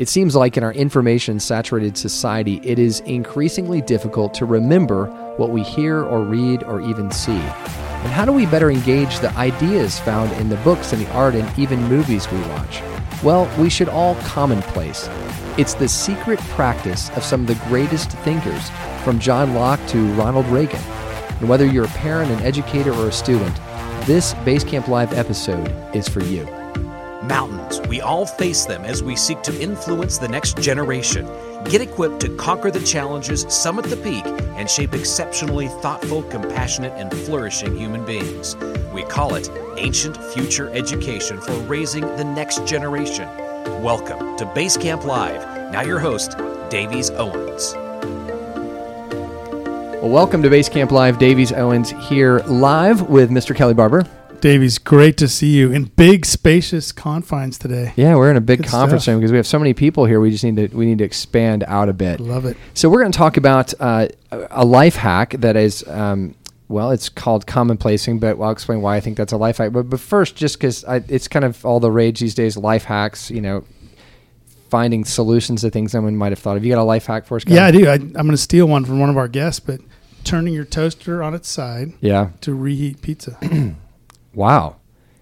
It seems like in our information saturated society, it is increasingly difficult to remember what we hear or read or even see. And how do we better engage the ideas found in the books and the art and even movies we watch? Well, we should all commonplace. It's the secret practice of some of the greatest thinkers, from John Locke to Ronald Reagan. And whether you're a parent, an educator, or a student, this Basecamp Live episode is for you. Mountains, we all face them as we seek to influence the next generation. Get equipped to conquer the challenges, summit the peak, and shape exceptionally thoughtful, compassionate, and flourishing human beings. We call it Ancient Future Education for raising the next generation. Welcome to Basecamp Live. Now, your host, Davies Owens. Well, welcome to Basecamp Live. Davies Owens here live with Mr. Kelly Barber. Davies, great to see you in big, spacious confines today. Yeah, we're in a big Good conference stuff. room because we have so many people here. We just need to we need to expand out a bit. Love it. So we're going to talk about uh, a life hack that is, um, well, it's called commonplacing, but I'll explain why I think that's a life hack. But, but first, just because it's kind of all the rage these days, life hacks, you know, finding solutions to things someone might have thought of. You got a life hack for us? Kyle? Yeah, I do. I, I'm going to steal one from one of our guests, but turning your toaster on its side Yeah. to reheat pizza. Wow.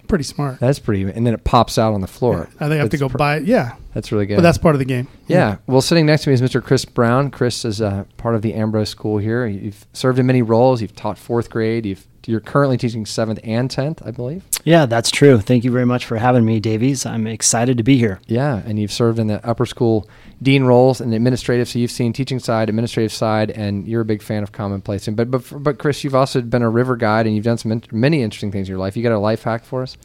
Pretty smart. That's pretty, and then it pops out on the floor. I think I have to go pr- buy it. Yeah, That's really good. but that's part of the game. Yeah. Well, sitting next to me is Mr. Chris Brown. Chris is uh, part of the Ambrose School here. You've served in many roles. You've taught fourth grade. You've, you're currently teaching seventh and tenth, I believe. Yeah, that's true. Thank you very much for having me, Davies. I'm excited to be here. Yeah, and you've served in the upper school dean roles and administrative. So you've seen teaching side, administrative side, and you're a big fan of commonplacing. But but but Chris, you've also been a river guide and you've done some in- many interesting things in your life. You got a life hack for us?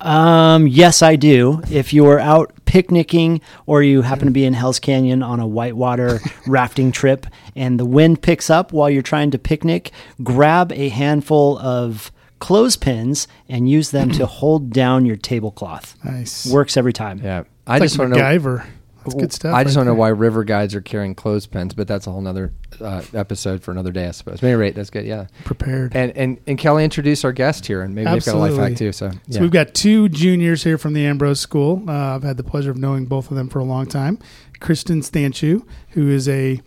Um, yes, I do. If you're out picnicking or you happen to be in Hell's Canyon on a whitewater rafting trip and the wind picks up while you're trying to picnic, grab a handful of clothespins and use them to hold down your tablecloth. Nice. Works every time. Yeah, I It's just like want to know. MacGyver. That's good stuff. I just right don't know there. why river guides are carrying clothespins, but that's a whole nother uh, episode for another day, I suppose. At any rate, that's good. Yeah. Prepared. And and and Kelly introduced our guest here, and maybe they've got a life hack Absolutely. too. So, So we've got two juniors here from the Ambrose School. Uh, I've had the pleasure of knowing both of them for a long time. Kristen Stanchu, who is a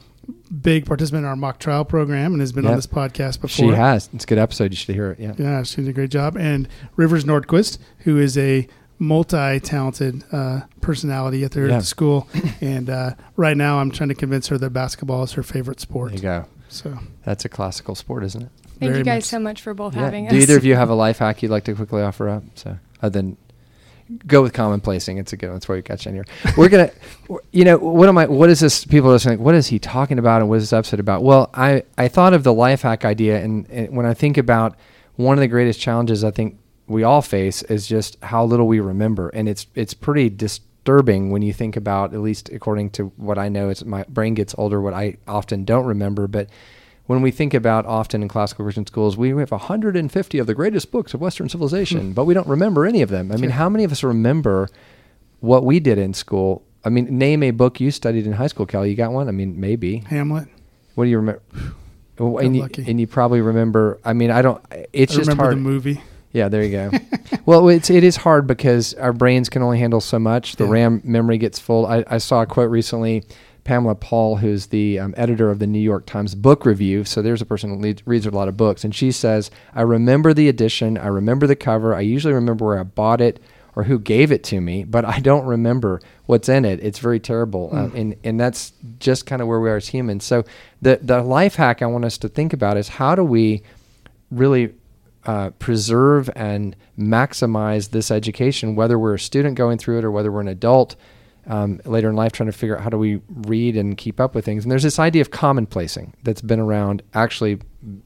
big participant in our mock trial program and has been on this podcast before. she has. It's a good episode. You should hear it. Yeah. Yeah, she did a great job. And Rivers Nordquist, who is a multi-talented uh, personality at their Yeah. school, and uh, right now I'm trying to convince her that basketball is her favorite sport. There you go. So That's a classical sport, isn't it? Thank Very you guys much. so much for both Yeah. having Do us. either of you have a life hack you'd like to quickly offer up? So, other than go with commonplacing, it's a good one. That's why we catch you in here. We're gonna, you know, what am I? What is this? People are listening. What is he talking about, and what is this episode about? Well, I I thought of the life hack idea, and, and when I think about one of the greatest challenges I think we all face is just how little we remember, and it's it's pretty disturbing when you think about, at least according to what I know, it's my brain gets older. What I often don't remember, but when we think about often in classical Christian schools, we have 150 of the greatest books of Western civilization, hmm. but we don't remember any of them. I mean, how many of us remember what we did in school? I mean, name a book you studied in high school, Kelly. You got one? I mean, maybe. Hamlet. What do you remember? And, you, and you probably remember. I mean, I don't. It's I just remember hard. the movie. Yeah, there you go. well, it's it is hard because our brains can only handle so much. The Yeah. RAM memory gets full. I, I saw a quote recently. Pamela Paul, who's the um, editor of the New York Times Book Review, so there's a person who leads, reads a lot of books, and she says, "I remember the edition. I remember the cover. I usually remember where I bought it or who gave it to me, but I don't remember what's in it. It's very terrible, uh, and and that's just kind of where we are as humans. So the the life hack I want us to think about is how do we really uh, preserve and maximize this education, whether we're a student going through it or whether we're an adult um, later in life trying to figure out how do we read and keep up with things. And there's this idea of commonplacing that's been around actually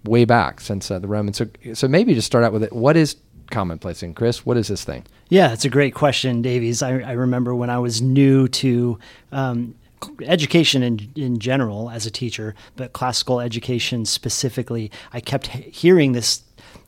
way back since uh, the Romans. So, so maybe just start out with it. What is commonplacing, Chris? What is this thing? Yeah, it's a great question, Davies. I, I remember when I was new to um, education in, in general as a teacher, but classical education specifically, I kept hearing this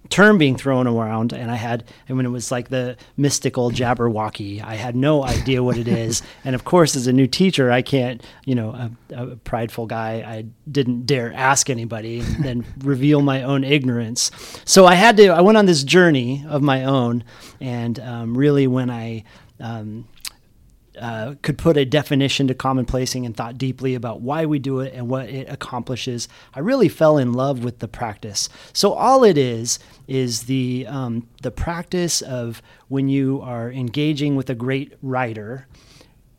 term being thrown around and I had and when it was like the mystical jabberwocky. I had no idea what it is. And of course as a new teacher I can't you know a, a prideful guy I didn't dare ask anybody and then reveal my own ignorance. So I had to I went on this journey of my own and um, really when I um, uh, could put a definition to commonplacing and thought deeply about why we do it and what it accomplishes, I really fell in love with the practice. So all it is is the um, the practice of when you are engaging with a great writer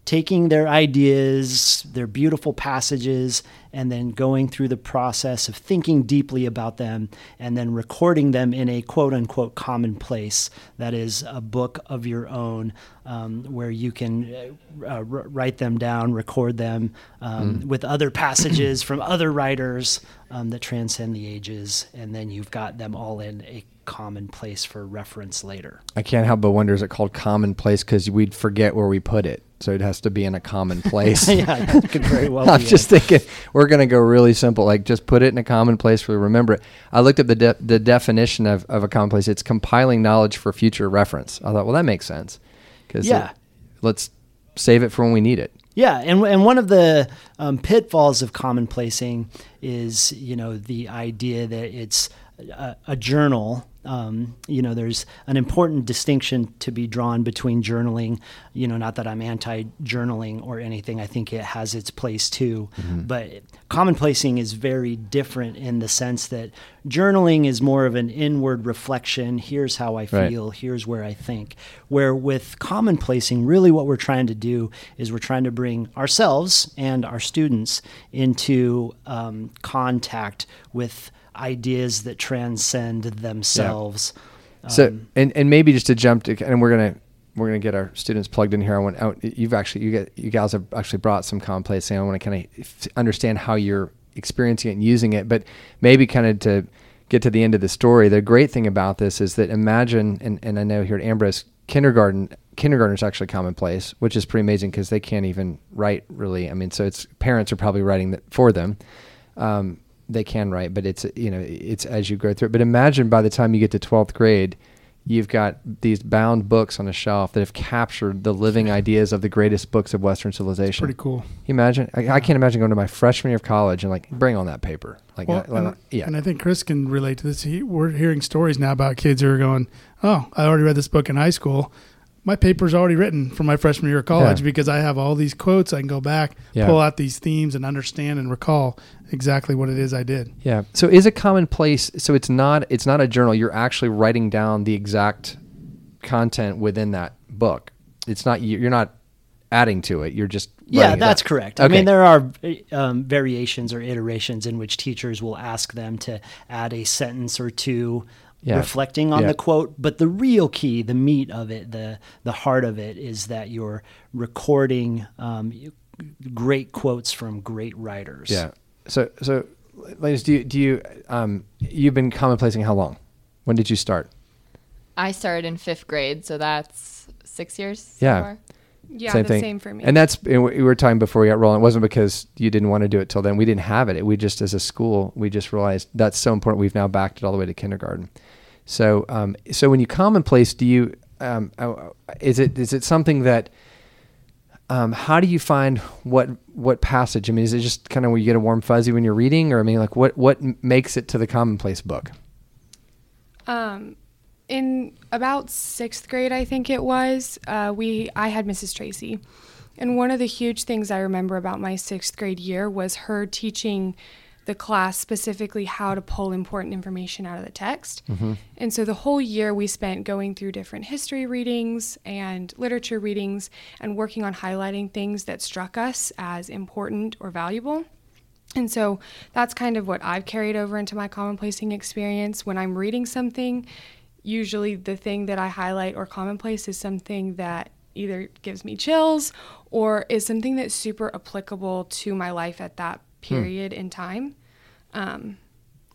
taking their ideas, their beautiful passages, and then going through the process of thinking deeply about them and then recording them in a quote unquote commonplace that is a book of your own um, where you can uh, uh, write them down, record them um, mm. with other passages from other writers um, that transcend the ages, and then you've got them all in a commonplace for reference later. I can't help but wonder is it called commonplace because we'd forget where we put it. So it has to be in a common place. yeah, that could very well. I'm just it. thinking we're going to go really simple, like just put it in a common place where we remember it. I looked up the de- the definition of, of a common place. It's compiling knowledge for future reference. I thought, well, that makes sense because yeah, it, let's save it for when we need it. Yeah, and and one of the um, pitfalls of commonplacing is you know the idea that it's a, a journal um, you know, there's an important distinction to be drawn between journaling. You know, not that I'm anti-journaling or anything. I think it has its place too. Mm-hmm. But commonplacing is very different in the sense that journaling is more of an inward reflection. Here's how I feel. Right. Here's where I think. Where with commonplacing, really what we're trying to do is we're trying to bring ourselves and our students into um, contact with ideas that transcend themselves. Yeah. So, um, and, and maybe just to jump to, and we're gonna we're gonna get our students plugged in here. I want out. You've actually you get you guys have actually brought some commonplace. And I want to kind of understand how you're experiencing it and using it, but maybe kind of to get to the end of the story. The great thing about this is that imagine, and, and I know here at Ambrose, kindergarten kindergarten is actually commonplace, which is pretty amazing because they can't even write really. I mean, so it's parents are probably writing that for them. Um, they can write, but it's you know it's as you go through it. But imagine by the time you get to twelfth grade, you've got these bound books on a shelf that have captured the living ideas of the greatest books of Western civilization. Pretty cool. You imagine? I, I, can't imagine going to my freshman year of college and like bring on that paper. Like, well, and, yeah. And I think Chris can relate to this. He, we're hearing stories now about kids who are going, "Oh, I already read this book in high school." my paper's already written for my freshman year of college yeah. because I have all these quotes. I can go back, yeah. pull out these themes, and understand and recall exactly what it is I did. Yeah. So is a commonplace. So it's not it's not a journal. You're actually writing down the exact content within that book. It's not you're not adding to it. You're just yeah, that's correct. Okay. I mean, there are um, variations or iterations in which teachers will ask them to add a sentence or two yeah. reflecting on yeah. the quote. But the real key, the meat of it, the the heart of it, is that you're recording um, great quotes from great writers. Yeah. So so, ladies, do you do you um, you've been commonplacing how long? When did you start? I started in fifth grade, so that's six years. Yeah. So yeah, same the thing. same for me. And that's we were talking before we got rolling. It wasn't because you didn't want to do it till then. We didn't have it. We just, as a school, we just realized that's so important. We've now backed it all the way to kindergarten. So, um, so when you commonplace, do you um, uh, is it is it something that um, how do you find what what passage? I mean, is it just kind of where you get a warm fuzzy when you're reading, or I mean, like what what makes it to the commonplace book? Um, in about sixth grade, I think it was, uh, we I had Mrs. Tracy, and one of the huge things I remember about my sixth grade year was her teaching the class specifically how to pull important information out of the text. Mm-hmm. And so the whole year we spent going through different history readings and literature readings and working on highlighting things that struck us as important or valuable. And so that's kind of what I've carried over into my commonplacing experience. When I'm reading something, usually the thing that I highlight or commonplace is something that either gives me chills or is something that's super applicable to my life at that. Period hmm. in time. Um,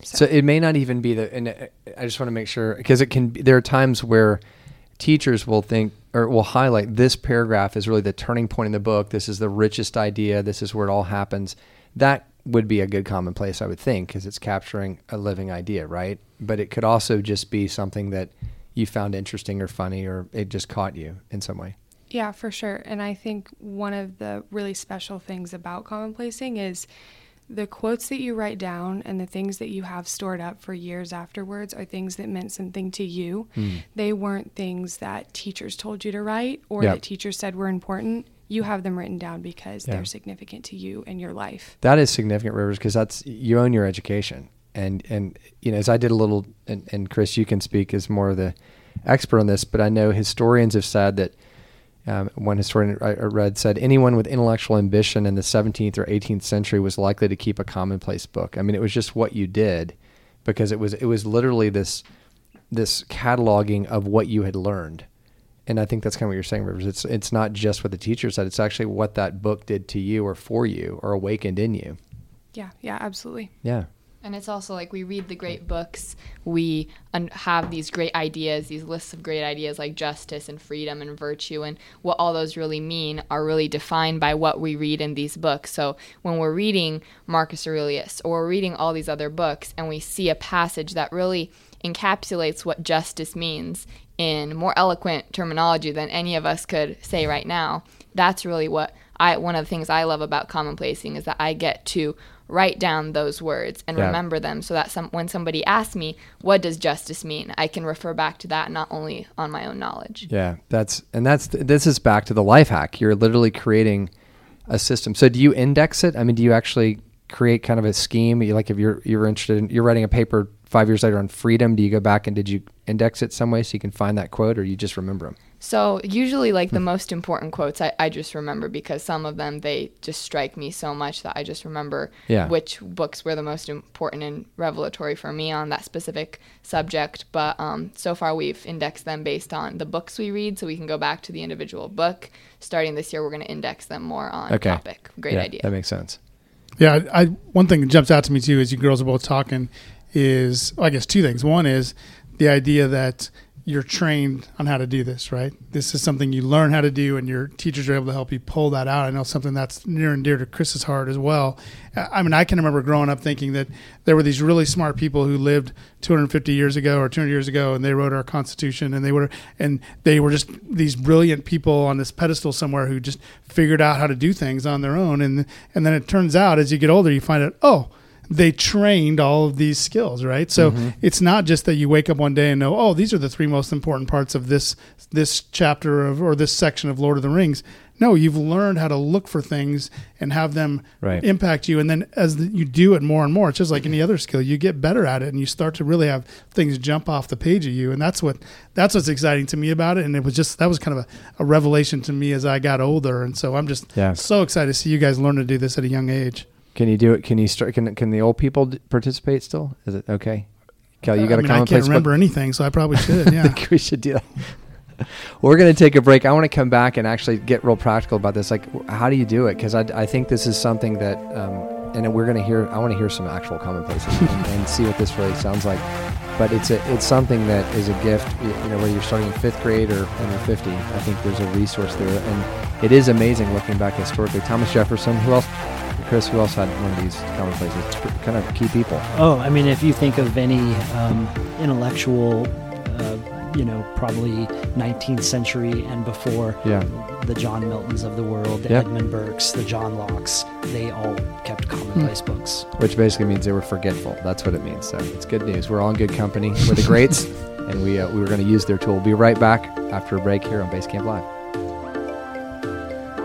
so. so. it may not even be the, and I just want to make sure because it can. Be, there are times where teachers will think or will highlight this paragraph is really the turning point in the book. This is the richest idea. This is where it all happens. That would be a good commonplace, I would think, because it's capturing a living idea, right? But it could also just be something that you found interesting or funny, or it just caught you in some way. Yeah, for sure. And I think one of the really special things about commonplacing is the quotes that you write down and the things that you have stored up for years afterwards are things that meant something to you. Mm. They weren't things that teachers told you to write or yep. that teachers said were important. you have them written down because Yeah. they're significant to you and your life. That is significant, Rivers, because that's you own your education, and and you know as I did a little, and, and Chris, you can speak as more of the expert on this, but I know historians have said that. Um, one historian I read said anyone with intellectual ambition in the 17th or 18th century was likely to keep a commonplace book. I mean, it was just what you did, because it was it was literally this this cataloging of what you had learned. And I think that's kind of what you're saying, Rivers. It's it's not just what the teacher said; it's actually what that book did to you, or for you, or awakened in you. Yeah, yeah, absolutely. Yeah. And it's also like we read the great books, we un- have these great ideas, these lists of great ideas like justice and freedom and virtue, and what all those really mean are really defined by what we read in these books. So when we're reading Marcus Aurelius or we're reading all these other books and we see a passage that really encapsulates what justice means in more eloquent terminology than any of us could say right now, that's really what I one of the things I love about commonplacing is that I get to write down those words and Yeah. remember them so that some when somebody asks me what does justice mean i can refer back to that not only on my own knowledge Yeah, that's and that's this is back to the life hack. You're literally creating a system. So do you index it? I mean, do you actually create kind of a scheme? You- Like if you're you're interested in you're writing a paper five years later on freedom, do you go back and did you index it some way so you can find that quote, or you just remember them? So usually like the most important quotes I, I just remember because some of them they just strike me so much that i just remember Yeah. which books were the most important and revelatory for me on that specific subject but um, so far we've indexed them based on the books we read so we can go back to the individual book starting this year we're going to index them more on Okay. topic great Yeah, idea That makes sense. Yeah, I, I one thing that jumps out to me too as you girls are both talking is I guess two things. One is the idea that you're trained on how to do this, right? This is something you learn how to do, and your teachers are able to help you pull that out. I know something that's near and dear to Chris's heart as well. I mean, I can remember growing up thinking that there were these really smart people who lived 250 years ago or 200 years ago, and they wrote our Constitution, and they were and they were just these brilliant people on this pedestal somewhere who just figured out how to do things on their own. And and then it turns out as you get older, you find out, oh, they trained all of these skills, right? So mm-hmm. it's not just that you wake up one day and know, oh, these are the three most important parts of this this chapter of or this section of Lord of the Rings. No, you've learned how to look for things and have them Right. impact you, and then as the, you do it more and more, it's just like any other skill. You get better at it, and you start to really have things jump off the page of you, and that's what that's what's exciting to me about it. And it was just that was kind of a, a revelation to me as I got older, and so I'm just Yeah. so excited to see you guys learn to do this at a young age. Can you do it? Can you start? Can can the old people d- participate still? Is it okay? Kelly, you got I a mean, I can't remember anything, so I probably should. I Yeah. think we should do that. We're going to take a break. I want to come back and actually get real practical about this. Like, how do you do it? Because I, I think this is something that, um, and we're going to hear. I want to hear some actual commonplaces and, and see what this really sounds like. But it's a, it's something that is a gift. You know, whether you're starting in fifth grade or when you're 50, I think there's a resource there, and it is amazing looking back historically. Thomas Jefferson. Who else? Chris. Who else had one of these commonplaces? It's kind of key people. Oh, I mean, if you think of any um, intellectual, uh, you know, probably 19th century and before, Yeah. the John Miltons of the world, the Yeah. Edmund Burkes, the John Lockes, they all kept commonplace books. which basically means they were forgetful. That's what it means. So it's good news. We're all in good company. We're the greats, and we uh, we were going to use their tool. We'll be right back after a break here on Basecamp Live.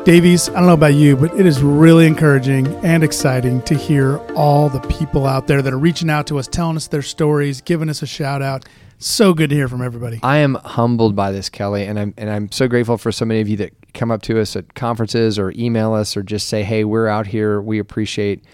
Davies, I don't know about you, but it is really encouraging and exciting to hear all the people out there that are reaching out to us, telling us their stories, giving us a shout out. So good to hear from everybody. I am humbled by this, Kelly, and I'm and I'm so grateful for so many of you that come up to us at conferences or email us or just say, "Hey, we're out here. We appreciate."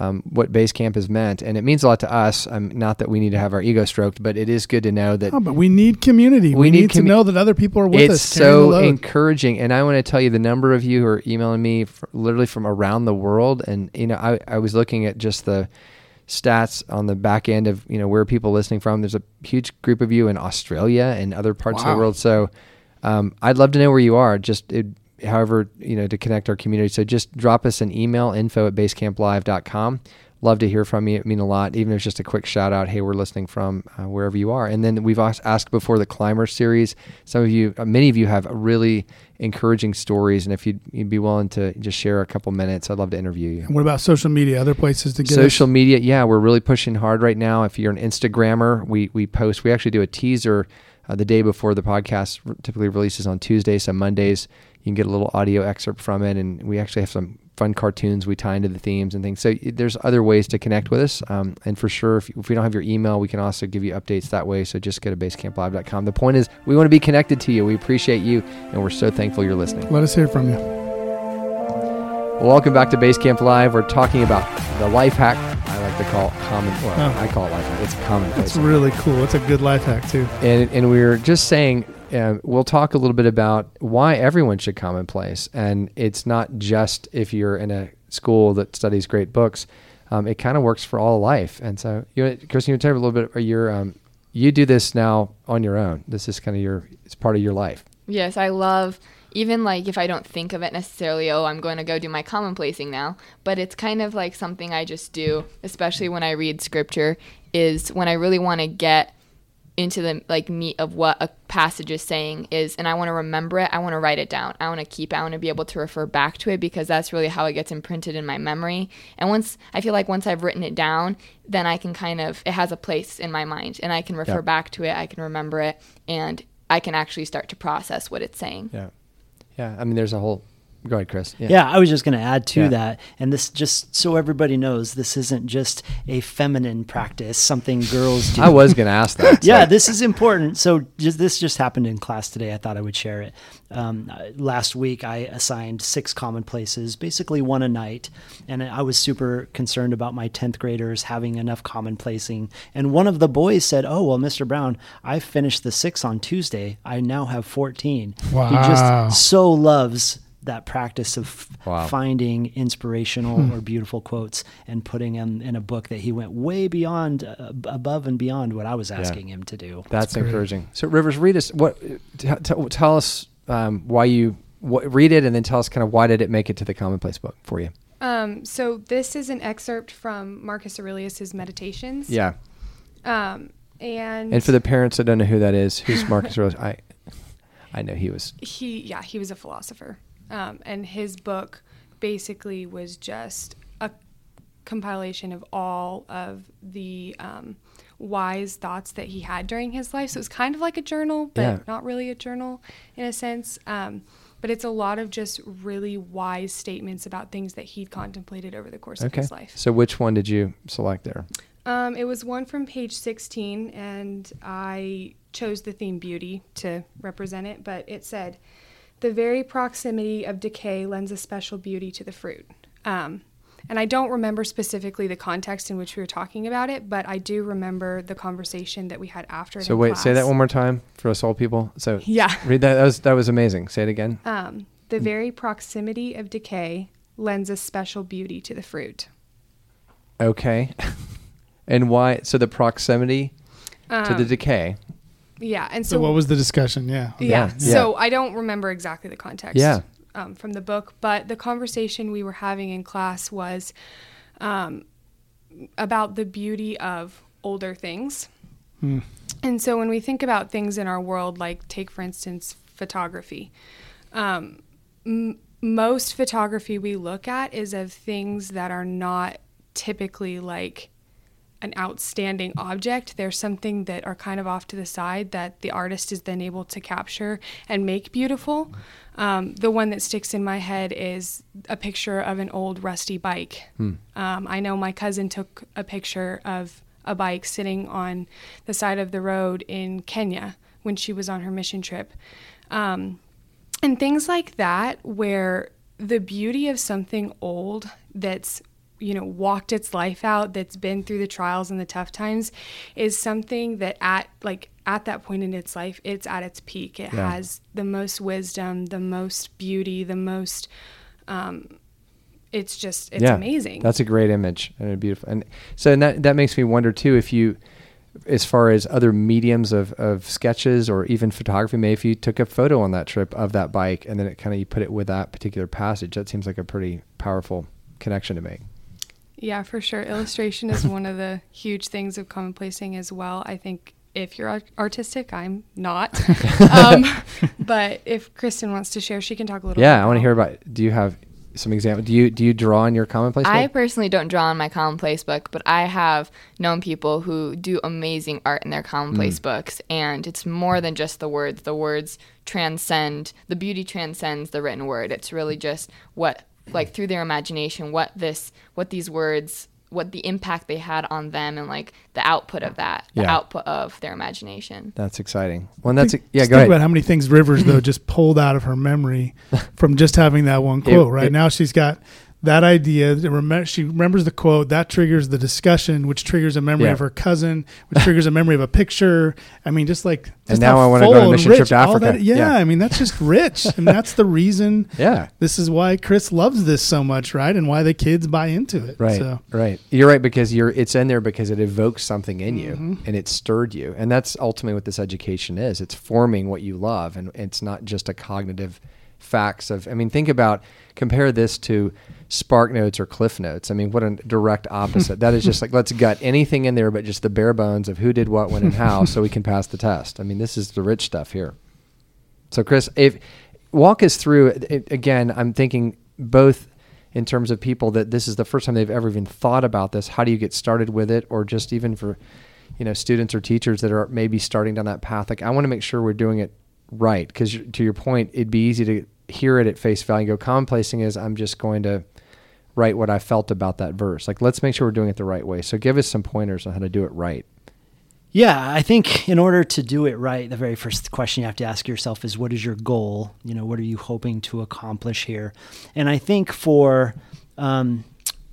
Um, what Basecamp has meant, and it means a lot to us. Um, not that we need to have our ego stroked, but it is good to know that Oh, but we need community. We, We need to know that other people are with it's us. the so encouraging and i want to tell you the number of you who are emailing me f literally from around the world and you know I, I was looking at just the stats on the back end of you know where people listening from there's a huge group of you in australia and other parts of the world so um, i'd love to know where you are just it, however you know to connect our community. So just drop us an email info at basecamplive.com love to hear from you. It mean a lot. Even if it's just a quick shout out hey we're listening from uh, wherever you are. And then we've asked before the climber series. Some of you uh, many of you have really encouraging stories. And if you'd, you'd be willing to just share a couple minutes i'd love to interview you. What about social media? Other places to get social us? media yeah we're really pushing hard right now. If you're an instagrammer we we post we actually do a teaser uh, the day before the podcast typically releases on tuesday so mondays You can get a little audio excerpt from it, and we actually have some fun cartoons we tie into the themes and things. So there's other ways to connect with us. Um, and for sure, if, if, we don't have your email, we can also give you updates that way. So just go to basecamplive.com. The point is, we want to be connected to you. We appreciate you, and we're so thankful you're listening. Let us hear from you. Well, welcome back to Basecamp Live. We're talking about the life hack. I like to call it common. Well, oh. I call it life hack. It's a common. It's really cool. It's a good life hack too. And and we are just saying uh, we'll talk a little bit about why everyone should commonplace. And it's not just if you're in a school that studies great books. Um, it kind of works for all life. And so, you, Kristen, you tell me a little bit. Your um, you do this now on your own. This is kind of your it's part of your life. Yes, I love even like if I don't think of it necessarily, oh, I'm going to go do my commonplacing now, but it's kind of like something I just do, especially when I read scripture, is when I really want to get into the like meat of what a passage is saying is and I want to remember it. I want to write it down. I want to keep it. I want to be able to refer back to it because that's really how it gets imprinted in my memory. And once I feel like once I've written it down, then I can kind of it has a place in my mind and I can refer back to it. I can remember it and I can actually start to process what it's saying. Yeah. Yeah. I mean there's a whole Go ahead, Chris. Yeah, yeah I was just going to add to yeah. that. And this, just so everybody knows, this isn't just a feminine practice, something girls do. I was going to ask that. yeah, this is important. So just, this just happened in class today. I thought I would share it. Um, last week, I assigned six commonplaces, basically one a night. And I was super concerned about my 10th graders having enough commonplacing. And one of the boys said, Oh, well, Mr. Brown, I finished the six on Tuesday. I now have 14. Wow. He just so loves that practice of wow. finding inspirational hmm. or beautiful quotes and putting them in a book that he went way beyond uh, above and beyond what I was asking yeah. him to do. That's, That's encouraging. So Rivers, read us what t- t- tell us um, why you what, read it and then tell us kind of why did it make it to the commonplace book for you. Um, so this is an excerpt from Marcus Aurelius's Meditations. Yeah. Um, and and for the parents that don't know who that is, who's Marcus Aurelius? I I know he was. He yeah he was a philosopher. Um, and his book basically was just a compilation of all of the um, wise thoughts that he had during his life. So it's kind of like a journal, but yeah. not really a journal in a sense. Um, but it's a lot of just really wise statements about things that he'd contemplated over the course okay. of his life. So which one did you select there? Um, it was one from page 16, and I chose the theme beauty to represent it, but it said, the very proximity of decay lends a special beauty to the fruit. Um, and I don't remember specifically the context in which we were talking about it, but I do remember the conversation that we had after. So wait, class. say that one more time for us all people. So yeah, read that. That was that was amazing. Say it again. Um, the very proximity of decay lends a special beauty to the fruit. Okay, and why? So the proximity um, to the um, decay. Yeah, and so, so, what was the discussion? Yeah. yeah. yeah. So I don't remember exactly the context. Yeah. Um, from the book, but the conversation we were having in class was um, about the beauty of older things. Hmm. And so when we think about things in our world, like take for instance photography, um, m- most photography we look at is of things that are not typically like an outstanding object. There's something that are kind of off to the side that the artist is then able to capture and make beautiful. Um, the one that sticks in my head is a picture of an old rusty bike. Hmm. Um, I know my cousin took a picture of a bike sitting on the side of the road in Kenya when she was on her mission trip. Um, and things like that, where the beauty of something old that's you know walked its life out that's been through the trials and the tough times is something that at like at that point in its life it's at its peak it yeah. has the most wisdom the most beauty the most um, it's just it's yeah, amazing that's a great image and a beautiful and so and that that makes me wonder too if you as far as other mediums of, of sketches or even photography, maybe if you took a photo on that trip of that bike and then it kind of you put it with that particular passage, that seems like a pretty powerful connection to make. Yeah, for sure. Illustration is one of the huge things of commonplacing as well. I think if you're artistic, I'm not. um, but if Kristen wants to share, she can talk a little. Yeah, I want to hear about. Do you have some example? Do you do you draw in your commonplace? Book? I book? personally don't draw in my commonplace book, but I have known people who do amazing art in their commonplace Mm. books, and it's more than just the words. The words transcend the beauty transcends the written word. It's really just what like through their imagination what this what these words what the impact they had on them and like the output of that the Yeah. output of their imagination That's exciting. Well, that's Think- yeah. just Go think ahead. about how many things Rivers though just pulled out of her memory from just having that one quote. right it- now, she's got that idea. She remembers the quote that triggers the discussion, which triggers a memory Yeah. of her cousin, which triggers a memory of a picture. I mean, just like just now I wanna go on a and mission trip rich to all Africa. that- yeah, Yeah. I mean that's just rich, and that's the reason. Yeah. This is why Chris loves this so much, right? And why the kids buy into it. Right. So Right. You're right because you're it's in there because it evokes something in you Mm-hmm. and it stirred you. And that's ultimately what this education is. It's forming what you love and it's not just a cognitive facts of I mean think about compare this to Spark Notes or Cliff Notes. I mean what a direct opposite. that is just like let's gut anything in there but just the bare bones of who did what when and how so we can pass the test. I mean this is the rich stuff here. So, Chris, if walk us through it, again, I'm thinking both in terms of people that this is the first time they've ever even thought about this. How do you get started with it, or just even for you know students or teachers that are maybe starting down that path? Like, I want to make sure we're doing it right because to your point, it'd be easy to hear it at face value go commonplacing is I'm just going to write what I felt about that verse. Like, let's make sure we're doing it the right way. So, give us some pointers on how to do it right. Yeah, I think in order to do it right, the very first question you have to ask yourself is what is your goal? You know, what are you hoping to accomplish here? And I think for, um,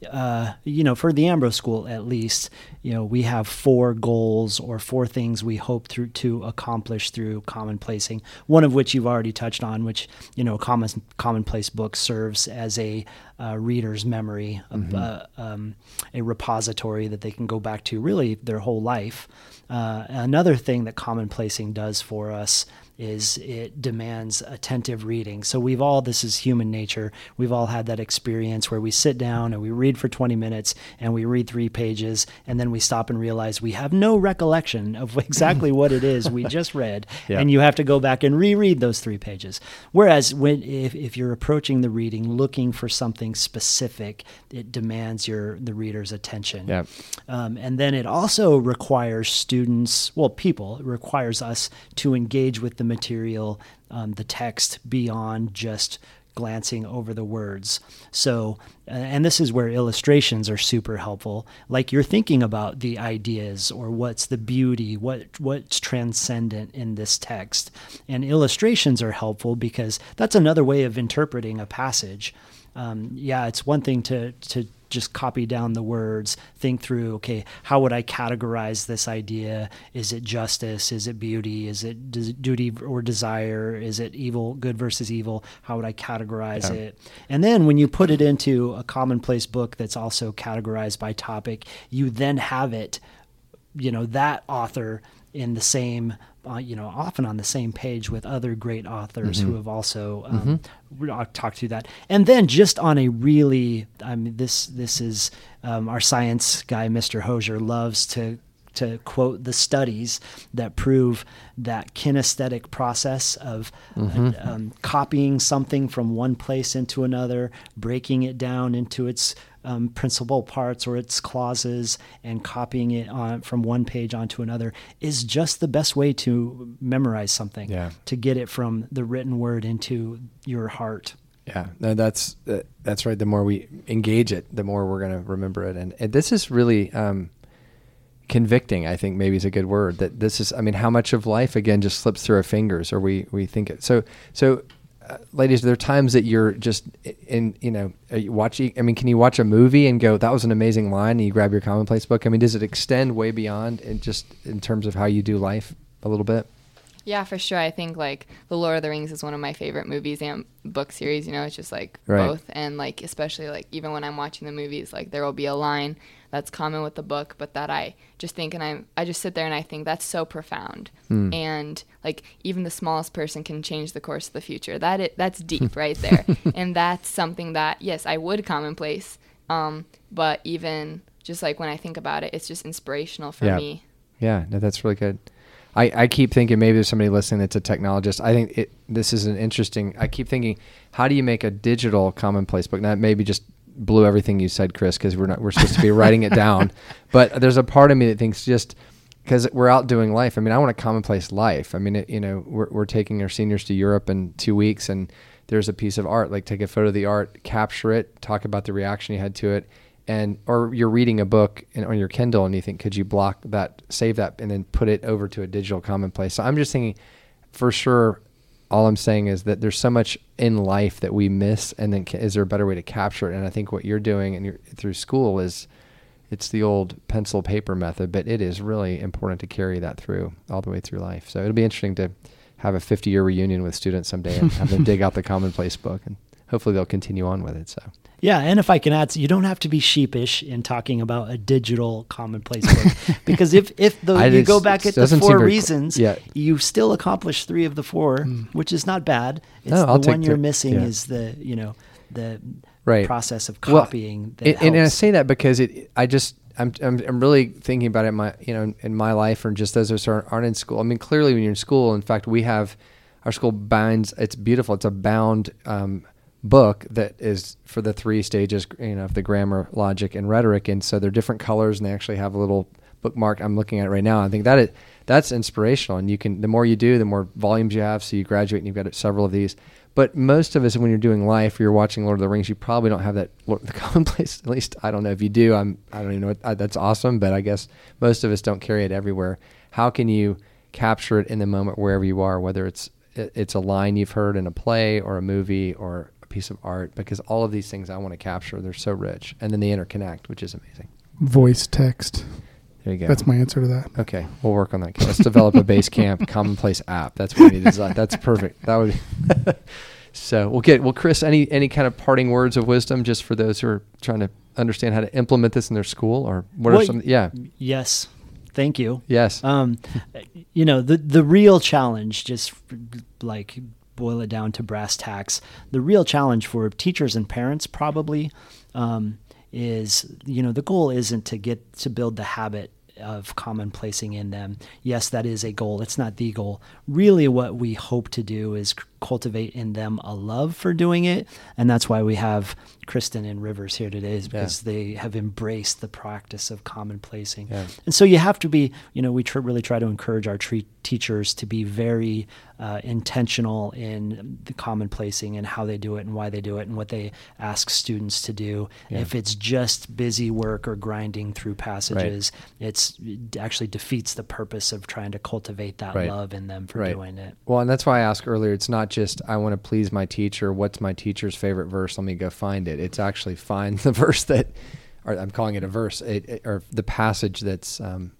uh, you know, for the Ambrose School at least, you know, we have four goals or four things we hope through to accomplish through commonplacing. One of which you've already touched on, which you know, common commonplace book serves as a uh, reader's memory, a- uh, um, a repository that they can go back to really their whole life. Uh, another thing that commonplacing does for us is it demands attentive reading. So we've all this is human nature. We've all had that experience where we sit down and we read for 20 minutes and we read 3 pages and then we stop and realize we have no recollection of exactly what it is we just read Yeah. and you have to go back and reread those 3 pages. Whereas when if, if you're approaching the reading looking for something specific, it demands your the reader's attention. Yeah. Um, and then it also requires students, well, people, it requires us to engage with the material, um, the text, beyond just glancing over the words. So, uh, and this is where illustrations are super helpful. Like you're thinking about the ideas or what's the beauty, what what's transcendent in this text. And illustrations are helpful because that's another way of interpreting a passage. Um, yeah, it's one thing to to just copy down the words, think through, okay, how would I categorize this idea? Is it justice? Is it beauty? Is it des- duty or desire? Is it evil, good versus evil? How would I categorize Yeah. it? And then when you put it into a commonplace book that's also categorized by topic, you then have it, you know, that author in the same, uh, you know, often on the same page with other great authors who have also um, re- talked through that. And then just on a really, I mean, this this is um, our science guy, Mr. Hosier, loves to to quote the studies that prove that kinesthetic process of uh, um, copying something from one place into another, breaking it down into its um, principal parts or its clauses, and copying it on from one page onto another is just the best way to memorize something. Yeah. To get it from the written word into your heart. Yeah, no, that's uh, that's right. The more we engage it, the more we're going to remember it. And, and this is really um, convicting. I think maybe is a good word. That this is. I mean, how much of life again just slips through our fingers, or we we think it. So so, uh, ladies, there are times that you're just in. You know, you watching. I mean, can you watch a movie and go, "That was an amazing line"? And you grab your commonplace book. I mean, does it extend way beyond, and just in terms of how you do life a little bit? Yeah, for sure. I think like The Lord of the Rings is one of my favorite movies and book series. You know, it's just like Right. both, and like especially like even when I'm watching the movies, like there will be a line that's common with the book, but that I just think and I I just sit there and I think that's so profound, and like even the smallest person can change the course of the future. That it that's deep right there, and that's something that yes I would commonplace, um, but even just like when I think about it, it's just inspirational for Yeah. me. Yeah, no, that's really good. I, I keep thinking maybe there's somebody listening that's a technologist. I think it, this is an interesting. I keep thinking, how do you make a digital commonplace book? That maybe just blew everything you said, Chris, because we're not we're supposed to be writing it down. But there's a part of me that thinks just because we're out doing life. I mean, I want a commonplace life. I mean, it, you know, we're we're taking our seniors to Europe in two weeks, and there's a piece of art. Like, take a photo of the art, capture it, talk about the reaction you had to it, and or you're reading a book in, on your Kindle and you think, could you block that, save that, and then put it over to a digital commonplace? So I'm just thinking, for sure, all I'm saying is that there's so much in life that we miss, and then is there a better way to capture it? And I think what you're doing and you're, through school is it's the old pencil paper method, but it is really important to carry that through all the way through life. So it'll be interesting to have a 50 year reunion with students someday and have them dig out the commonplace book and hopefully they'll continue on with it. So yeah, and if I can add, you don't have to be sheepish in talking about a digital commonplace book because if if the, you go back at the four reasons, yeah. you still accomplish three of the four, mm. which is not bad. It's no, the one you're missing yeah. is the you know the right. process of copying. Well, and, and, I say that because it, I just I'm, I'm, I'm really thinking about it in my you know in my life or just those who aren't, aren't in school. I mean, clearly when you're in school, in fact, we have our school binds. It's beautiful. It's a bound. Um, book that is for the three stages, you know, of the grammar, logic, and rhetoric. And so they're different colors, and they actually have a little bookmark. I'm looking at right now. I think that it that's inspirational, and you can the more you do, the more volumes you have. So you graduate, and you've got several of these. But most of us, when you're doing life, or you're watching Lord of the Rings, you probably don't have that the commonplace. At least I don't know if you do. I'm I don't even know. What, I, that's awesome, but I guess most of us don't carry it everywhere. How can you capture it in the moment wherever you are, whether it's it's a line you've heard in a play or a movie or piece of art because all of these things I want to capture. They're so rich, and then they interconnect, which is amazing. Voice text. There you go. That's my answer to that. Okay, we'll work on that. Let's develop a Basecamp commonplace app. That's what we need to design. That's perfect. That would. Be so we'll get. Well, Chris, any any kind of parting words of wisdom just for those who are trying to understand how to implement this in their school, or what well, are some? Yeah. Yes. Thank you. Yes. Um, you know the the real challenge, just like boil it down to brass tacks, the real challenge for teachers and parents probably um, is, you know, the goal isn't to get to build the habit of commonplacing in them. Yes, that is a goal. It's not the goal. Really, what we hope to do is cultivate in them a love for doing it. And that's why we have Kristen and Rivers here today, is because yeah. they have embraced the practice of commonplacing. Yeah. And so you have to be, you know, we tr- really try to encourage our tre- teachers to be very uh, intentional in the commonplacing and how they do it and why they do it and what they ask students to do. Yeah. If it's just busy work or grinding through passages, right. it's it actually defeats the purpose of trying to cultivate that right. love in them for right. doing it. Well, and that's why I asked earlier, it's not just I want to please my teacher. What's my teacher's favorite verse? Let me go find it. It's actually find the verse that, or I'm calling it a verse, it, it, or the passage that's um,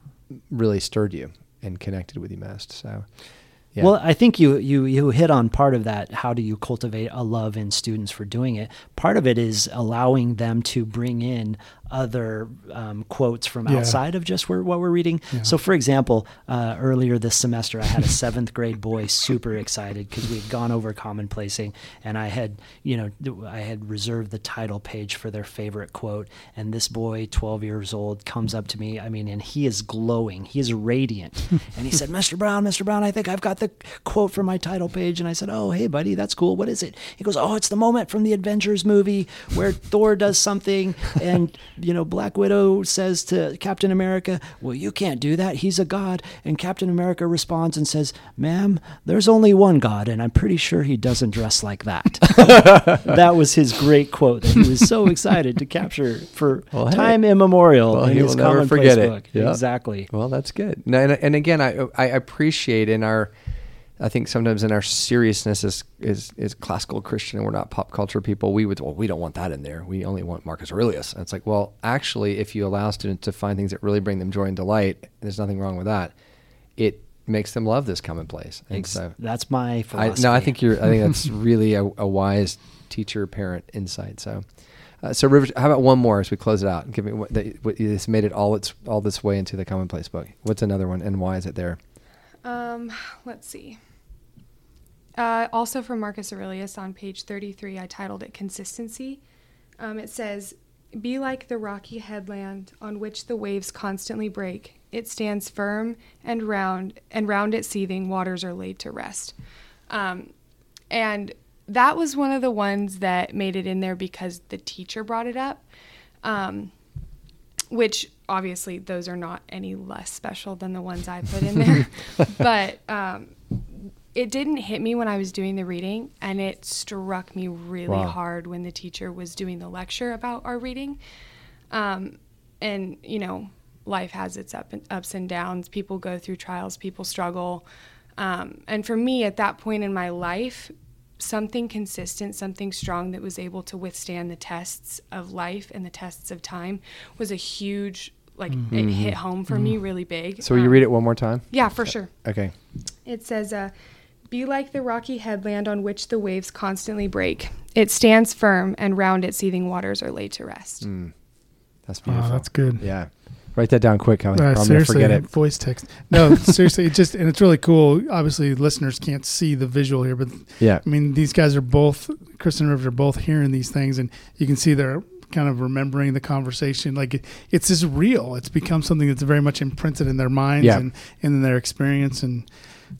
really stirred you and connected with you most. So, yeah. Well, I think you you you hit on part of that. How do you cultivate a love in students for doing it? Part of it is allowing them to bring in other um, quotes from yeah. outside of just what we're reading. Yeah. So, for example, uh, earlier this semester, I had a seventh grade boy super excited because we had gone over commonplacing, and I had, you know, I had reserved the title page for their favorite quote. And this boy, 12 years old, comes up to me. I mean, and he is glowing, he is radiant, and he said, "Mr. Brown, Mr. Brown, I think I've got the quote for my title page." And I said, "Oh, hey, buddy, that's cool. What is it?" He goes, "Oh, it's the moment from the Avengers movie where Thor does something and." You know, Black Widow says to Captain America, Well, you can't do that. He's a god. And Captain America responds and says, Ma'am, there's only one God, and I'm pretty sure he doesn't dress like that. that was his great quote that he was so excited to capture for well, time immemorial well, in he his will never forget book. it. Yep. Exactly. Well, that's good. And, and again, I, I appreciate in our I think sometimes in our seriousness as, as, as, classical Christian and we're not pop culture people, we would, well, we don't want that in there. We only want Marcus Aurelius. And it's like, well, actually, if you allow students to find things that really bring them joy and delight, there's nothing wrong with that. It makes them love this commonplace. And so that's my philosophy. I, no, I think you're, I think that's really a, a, wise teacher parent insight. So, uh, so Rivers, how about one more as we close it out? Give me what, that, what this made it all its all this way into the commonplace book. What's another one, and why is it there? Um, let's see. Uh, also from Marcus Aurelius on page 33, I titled it Consistency. Um, it says, Be like the rocky headland on which the waves constantly break. It stands firm and round, and round it seething waters are laid to rest. Um, and that was one of the ones that made it in there because the teacher brought it up. Um, which obviously those are not any less special than the ones I put in there. but um, it didn't hit me when I was doing the reading, and it struck me really wow. hard when the teacher was doing the lecture about our reading. Um, and, you know, life has its up and, ups and downs. People go through trials, people struggle. Um, and for me, at that point in my life, something consistent, something strong that was able to withstand the tests of life and the tests of time was a huge like mm-hmm. it hit home for mm-hmm. me really big. So will um, you read it one more time? Yeah, for sure. Okay. It says uh, be like the rocky headland on which the waves constantly break. It stands firm and round its seething waters are laid to rest. Mm. That's beautiful. Oh, that's good. Yeah. Write that down quick, Kelly. Uh, I'm gonna forget it. Voice text. No, seriously, it just and it's really cool. Obviously, listeners can't see the visual here, but yeah, I mean, these guys are both Kristen and Rivers are both hearing these things, and you can see they're kind of remembering the conversation. Like it, it's just real. It's become something that's very much imprinted in their minds yeah. and, and in their experience. And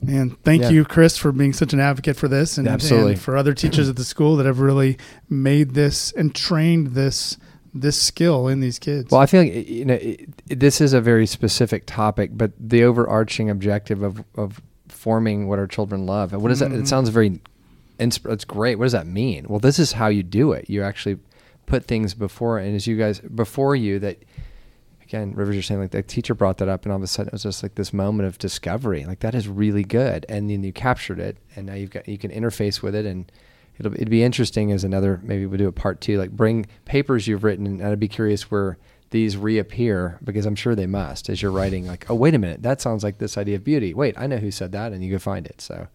and thank yeah. you, Chris, for being such an advocate for this, and, Absolutely. and for other teachers at the school that have really made this and trained this this skill in these kids. Well, I feel like you know it, this is a very specific topic, but the overarching objective of of forming what our children love. And what does mm-hmm. that? It mm-hmm. sounds very. It's great. What does that mean? Well, this is how you do it. You actually put things before, and as you guys before you that. Again, Rivers, you're saying like the teacher brought that up, and all of a sudden it was just like this moment of discovery. Like that is really good, and then you captured it, and now you've got you can interface with it, and it'll it'd be interesting as another maybe we'll do a part two like bring papers you've written and I'd be curious where these reappear because I'm sure they must as you're writing like oh wait a minute that sounds like this idea of beauty. Wait I know who said that and you go find it. So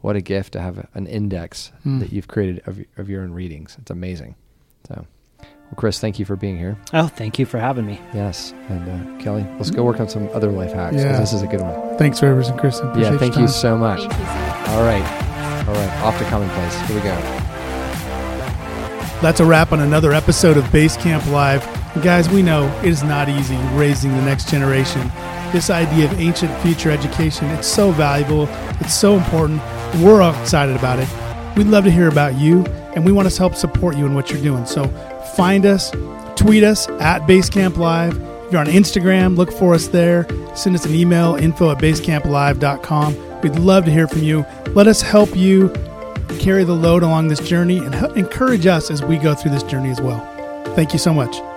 what a gift to have an index mm. that you've created of, of your own readings. It's amazing. So well, Chris, thank you for being here. Oh, thank you for having me. Yes, and uh, Kelly, let's go work on some other life hacks. Yeah. This is a good one. Thanks, Rivers and Kristen. Appreciate yeah, thank you so much. You so All right. All right, off to commonplace. Here we go. That's a wrap on another episode of Basecamp Live. guys, we know it is not easy raising the next generation. This idea of ancient future education, it's so valuable, it's so important. We're all excited about it. We'd love to hear about you, and we want to help support you in what you're doing. So find us, tweet us at Basecamp Live. If you're on Instagram, look for us there. Send us an email, info at basecamplive.com. We'd love to hear from you. Let us help you carry the load along this journey and encourage us as we go through this journey as well. Thank you so much.